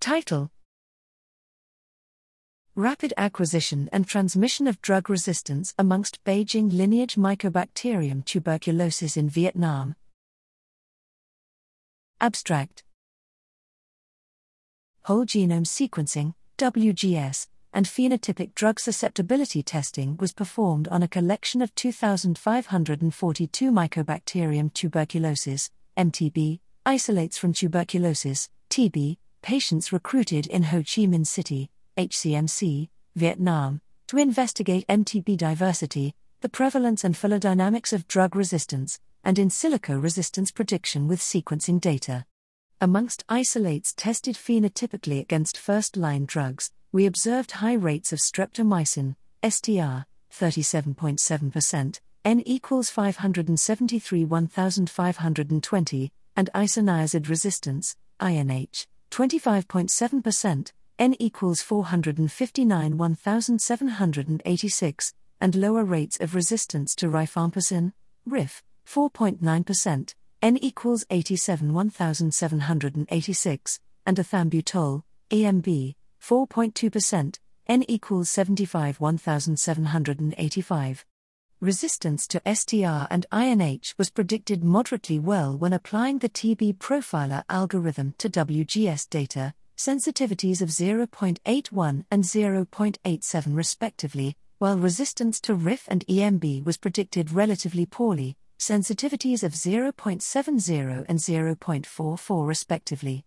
Title Rapid acquisition and transmission of drug resistance amongst Beijing lineage Mycobacterium tuberculosis in Vietnam. Abstract Whole genome sequencing, WGS, and phenotypic drug susceptibility testing was performed on a collection of 2,542 Mycobacterium tuberculosis, MTB, isolates from tuberculosis, TB, patients recruited in Ho Chi Minh City, HCMC, Vietnam, to investigate MTB diversity, the prevalence and phylogenetic of drug resistance, and in silico resistance prediction with sequencing data. Amongst isolates tested phenotypically against first line drugs, we observed high rates of streptomycin, STR, 37.7%, N equals 573 1520, and isoniazid resistance, INH, 25.7%, N equals 459 1786, and lower rates of resistance to rifampicin, RIF, 4.9%, N equals 87 1786, and ethambutol, EMB, 4.2%, N equals 75 1785. Resistance to STR and INH was predicted moderately well when applying the TB profiler algorithm to WGS data, sensitivities of 0.81 and 0.87 respectively, while resistance to RIF and EMB was predicted relatively poorly, sensitivities of 0.70 and 0.44 respectively.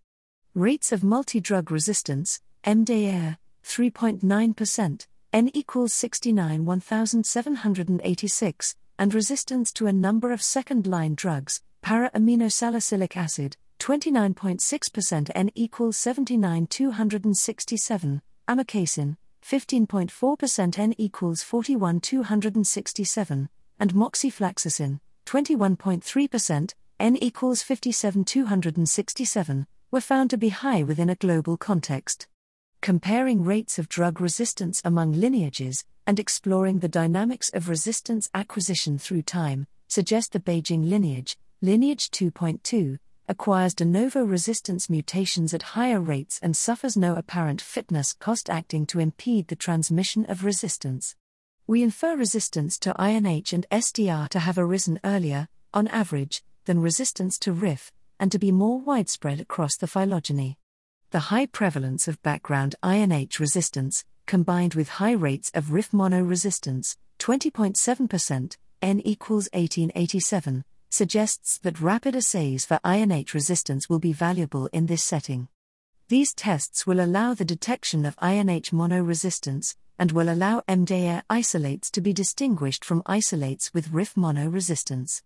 Rates of multi-drug resistance, MDR, 3.9%, N equals 69 1786, and resistance to a number of second-line drugs, para-aminosalicylic acid, 29.6% N equals 79 267, amikacin, 15.4% N equals 41 267, and moxifloxacin, 21.3%, N equals 57 267, were found to be high within a global context. Comparing rates of drug resistance among lineages and exploring the dynamics of resistance acquisition through time suggest the Beijing lineage, lineage 2.2, acquires de novo resistance mutations at higher rates and suffers no apparent fitness cost acting to impede the transmission of resistance. We infer resistance to INH and SDR to have arisen earlier, on average, than resistance to RIF, and to be more widespread across the phylogeny. The high prevalence of background INH resistance, combined with high rates of RIF mono resistance, 20.7%, N equals 1887, suggests that rapid assays for INH resistance will be valuable in this setting. These tests will allow the detection of INH mono resistance and will allow MDR isolates to be distinguished from isolates with RIF monoresistance.